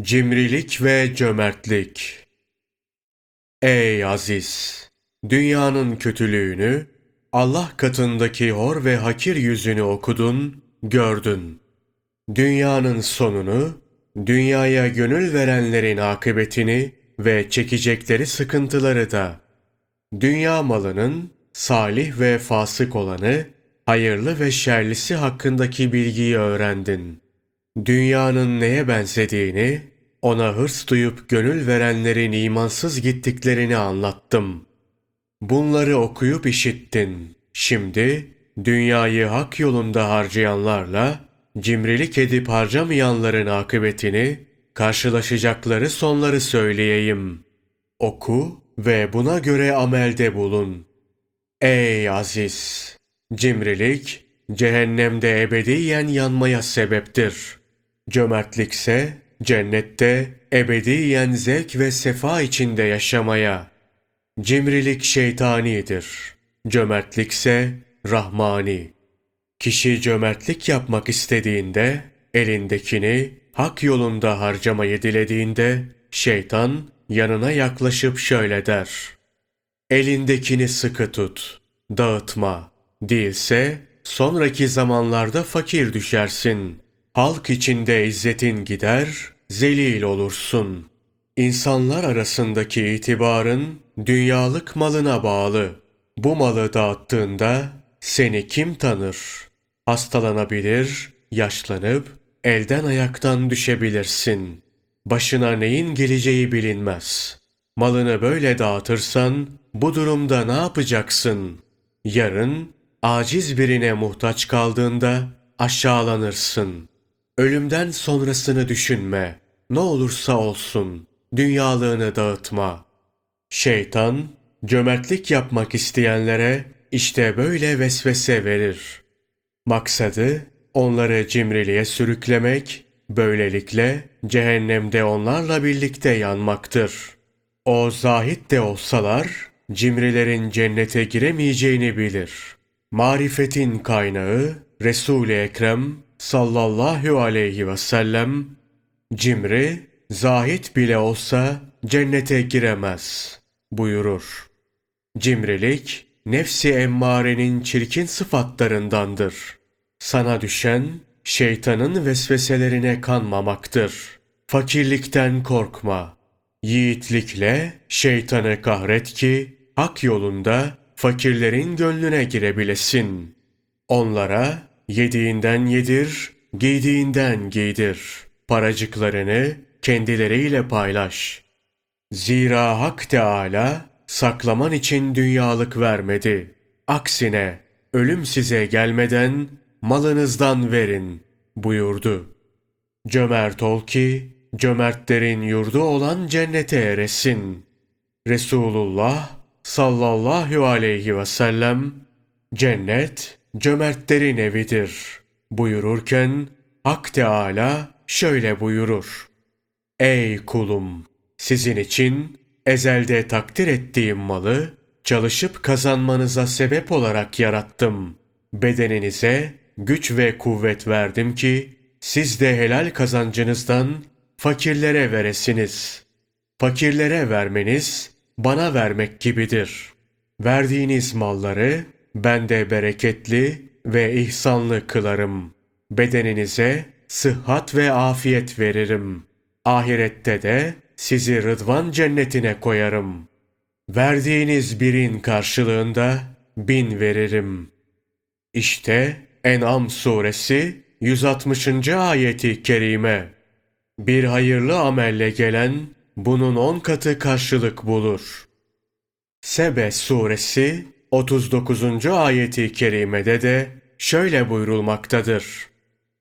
Cimrilik ve cömertlik. Ey aziz! Dünyanın kötülüğünü, Allah katındaki hor ve hakir yüzünü okudun, gördün. Dünyanın sonunu, dünyaya gönül verenlerin akıbetini ve çekecekleri sıkıntıları da. Dünya malının salih ve fasık olanı, hayırlı ve şerlisi hakkındaki bilgiyi öğrendin.'' Dünyanın neye benzediğini, ona hırs duyup gönül verenlerin imansız gittiklerini anlattım. Bunları okuyup işittin. Şimdi dünyayı hak yolunda harcayanlarla cimrilik edip harcamayanların akıbetini, karşılaşacakları sonları söyleyeyim. Oku ve buna göre amelde bulun. Ey aziz! Cimrilik, cehennemde ebediyen yanmaya sebeptir.'' Cömertlikse cennette ebediyen zevk ve sefa içinde yaşamaya. Cimrilik şeytanidir. Cömertlikse rahmani. Kişi cömertlik yapmak istediğinde elindekini hak yolunda harcamayı dilediğinde şeytan yanına yaklaşıp şöyle der. Elindekini sıkı tut, dağıtma. Değilse sonraki zamanlarda fakir düşersin.'' Halk içinde izzetin gider, zelil olursun. İnsanlar arasındaki itibarın dünyalık malına bağlı. Bu malı dağıttığında seni kim tanır? Hastalanabilir, yaşlanıp elden ayaktan düşebilirsin. Başına neyin geleceği bilinmez. Malını böyle dağıtırsan bu durumda ne yapacaksın? Yarın aciz birine muhtaç kaldığında aşağılanırsın.'' Ölümden sonrasını düşünme. Ne olursa olsun. Dünyalığını dağıtma. Şeytan, cömertlik yapmak isteyenlere işte böyle vesvese verir. Maksadı, onları cimriliğe sürüklemek, böylelikle cehennemde onlarla birlikte yanmaktır. O zahit de olsalar, cimrilerin cennete giremeyeceğini bilir. Marifetin kaynağı, Resul-i Ekrem sallallahu aleyhi ve sellem cimri zahit bile olsa cennete giremez buyurur. Cimrilik nefsi emmarenin çirkin sıfatlarındandır. Sana düşen şeytanın vesveselerine kanmamaktır. Fakirlikten korkma. Yiğitlikle şeytanı kahret ki hak yolunda fakirlerin gönlüne girebilesin. Onlara Yediğinden yedir, giydiğinden giydir. Paracıklarını kendileriyle paylaş. Zira Hak Teâlâ saklaman için dünyalık vermedi. Aksine ölüm size gelmeden malınızdan verin buyurdu. Cömert ol ki cömertlerin yurdu olan cennete eresin. Resulullah sallallahu aleyhi ve sellem cennet cömertlerin evidir buyururken Hak Teala şöyle buyurur. Ey kulum! Sizin için ezelde takdir ettiğim malı çalışıp kazanmanıza sebep olarak yarattım. Bedeninize güç ve kuvvet verdim ki siz de helal kazancınızdan fakirlere veresiniz. Fakirlere vermeniz bana vermek gibidir. Verdiğiniz malları ben de bereketli ve ihsanlı kılarım. Bedeninize sıhhat ve afiyet veririm. Ahirette de sizi rıdvan cennetine koyarım. Verdiğiniz birin karşılığında bin veririm. İşte En'am suresi 160. ayeti kerime. Bir hayırlı amelle gelen bunun on katı karşılık bulur. Sebe suresi 39. ayeti kerimede de şöyle buyurulmaktadır.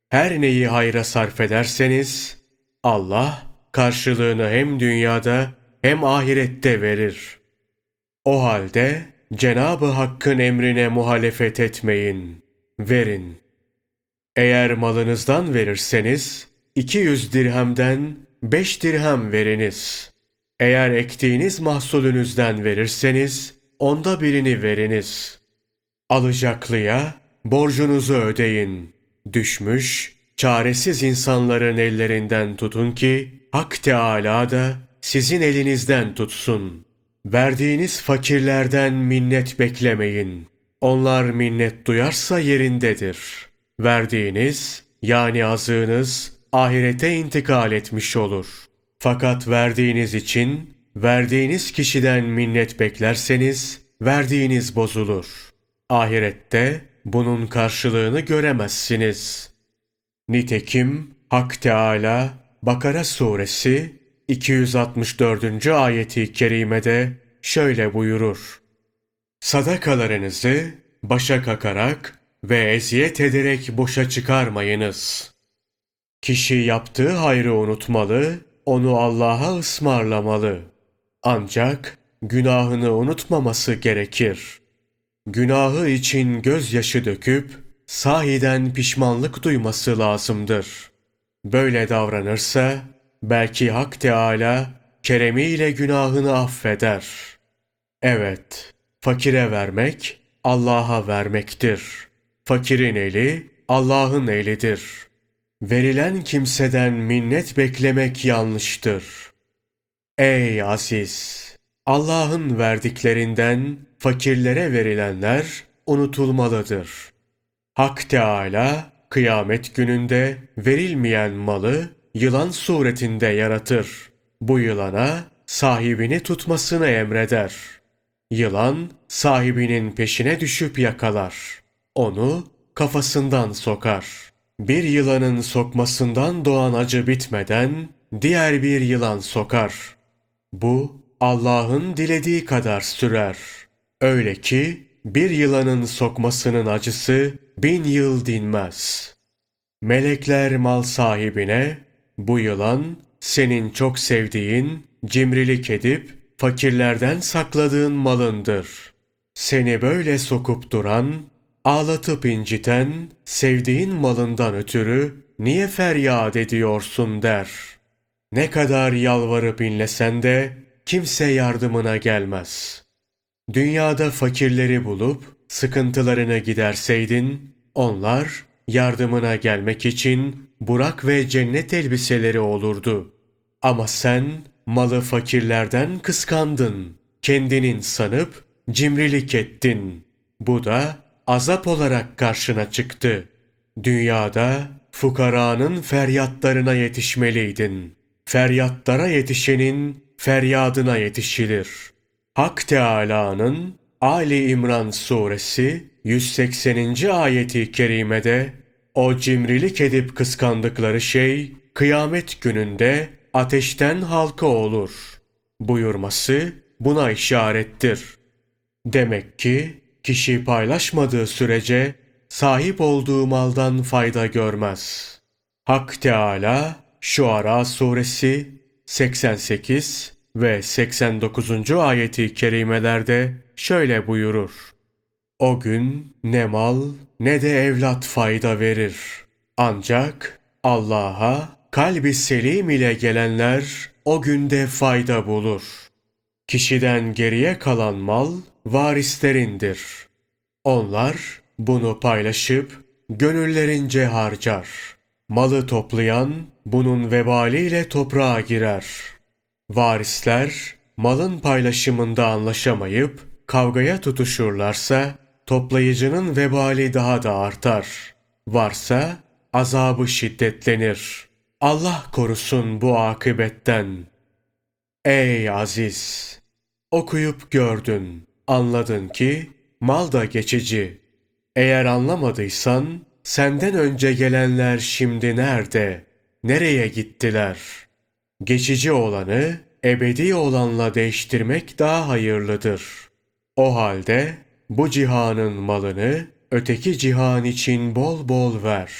Her neyi hayra sarf ederseniz Allah karşılığını hem dünyada hem ahirette verir. O halde Cenabı Hakk'ın emrine muhalefet etmeyin, verin. Eğer malınızdan verirseniz 200 dirhemden 5 dirhem veriniz. Eğer ektiğiniz mahsulünüzden verirseniz onda birini veriniz. Alacaklıya borcunuzu ödeyin. Düşmüş, çaresiz insanların ellerinden tutun ki Hak Teâlâ da sizin elinizden tutsun. Verdiğiniz fakirlerden minnet beklemeyin. Onlar minnet duyarsa yerindedir. Verdiğiniz yani azığınız ahirete intikal etmiş olur. Fakat verdiğiniz için verdiğiniz kişiden minnet beklerseniz verdiğiniz bozulur. Ahirette bunun karşılığını göremezsiniz. Nitekim Hak Teala Bakara suresi 264. ayeti kerimede şöyle buyurur. Sadakalarınızı başa kakarak ve eziyet ederek boşa çıkarmayınız. Kişi yaptığı hayrı unutmalı, onu Allah'a ısmarlamalı. Ancak günahını unutmaması gerekir. Günahı için gözyaşı döküp sahiden pişmanlık duyması lazımdır. Böyle davranırsa belki Hak Teala keremiyle günahını affeder. Evet, fakire vermek Allah'a vermektir. Fakirin eli Allah'ın elidir. Verilen kimseden minnet beklemek yanlıştır. Ey aziz! Allah'ın verdiklerinden fakirlere verilenler unutulmalıdır. Hak Teala kıyamet gününde verilmeyen malı yılan suretinde yaratır. Bu yılana sahibini tutmasını emreder. Yılan sahibinin peşine düşüp yakalar. Onu kafasından sokar. Bir yılanın sokmasından doğan acı bitmeden diğer bir yılan sokar. Bu Allah'ın dilediği kadar sürer. Öyle ki bir yılanın sokmasının acısı bin yıl dinmez. Melekler mal sahibine, bu yılan senin çok sevdiğin, cimrilik edip fakirlerden sakladığın malındır. Seni böyle sokup duran, ağlatıp inciten, sevdiğin malından ötürü niye feryat ediyorsun der. Ne kadar yalvarıp inlesen de kimse yardımına gelmez. Dünyada fakirleri bulup sıkıntılarını giderseydin, onlar yardımına gelmek için burak ve cennet elbiseleri olurdu. Ama sen malı fakirlerden kıskandın. Kendinin sanıp cimrilik ettin. Bu da azap olarak karşına çıktı. Dünyada fukaranın feryatlarına yetişmeliydin. Feryatlara yetişenin feryadına yetişilir. Hak Teâlâ'nın Ali İmran suresi 180. ayeti kerimede o cimrilik edip kıskandıkları şey kıyamet gününde ateşten halka olur buyurması buna işarettir. Demek ki kişi paylaşmadığı sürece sahip olduğu maldan fayda görmez. Hak Teala Şuara suresi 88 ve 89. ayeti kerimelerde şöyle buyurur. O gün ne mal ne de evlat fayda verir. Ancak Allah'a kalbi selim ile gelenler o günde fayda bulur. Kişiden geriye kalan mal varislerindir. Onlar bunu paylaşıp gönüllerince harcar. Malı toplayan bunun vebaliyle toprağa girer. Varisler malın paylaşımında anlaşamayıp kavgaya tutuşurlarsa toplayıcının vebali daha da artar. Varsa azabı şiddetlenir. Allah korusun bu akıbetten. Ey aziz! Okuyup gördün, anladın ki mal da geçici. Eğer anlamadıysan senden önce gelenler şimdi nerede? Nereye gittiler? Geçici olanı ebedi olanla değiştirmek daha hayırlıdır. O halde bu cihanın malını öteki cihan için bol bol ver.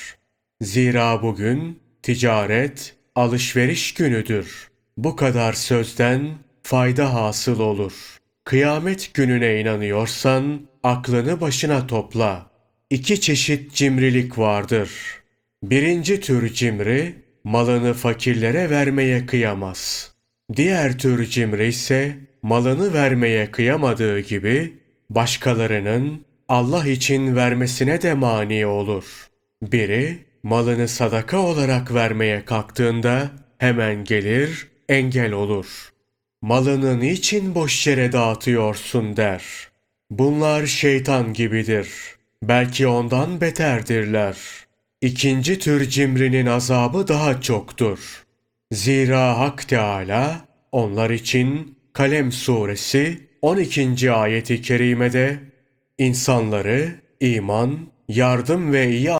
Zira bugün ticaret, alışveriş günüdür. Bu kadar sözden fayda hasıl olur. Kıyamet gününe inanıyorsan aklını başına topla. İki çeşit cimrilik vardır. Birinci tür cimri, malını fakirlere vermeye kıyamaz. Diğer tür cimri ise malını vermeye kıyamadığı gibi başkalarının Allah için vermesine de mani olur. Biri malını sadaka olarak vermeye kalktığında hemen gelir, engel olur. Malını niçin boş yere dağıtıyorsun der. Bunlar şeytan gibidir. Belki ondan beterdirler. İkinci tür cimrinin azabı daha çoktur. Zira Hak Teala onlar için Kalem suresi 12. ayeti kerimede insanları iman, yardım ve iyi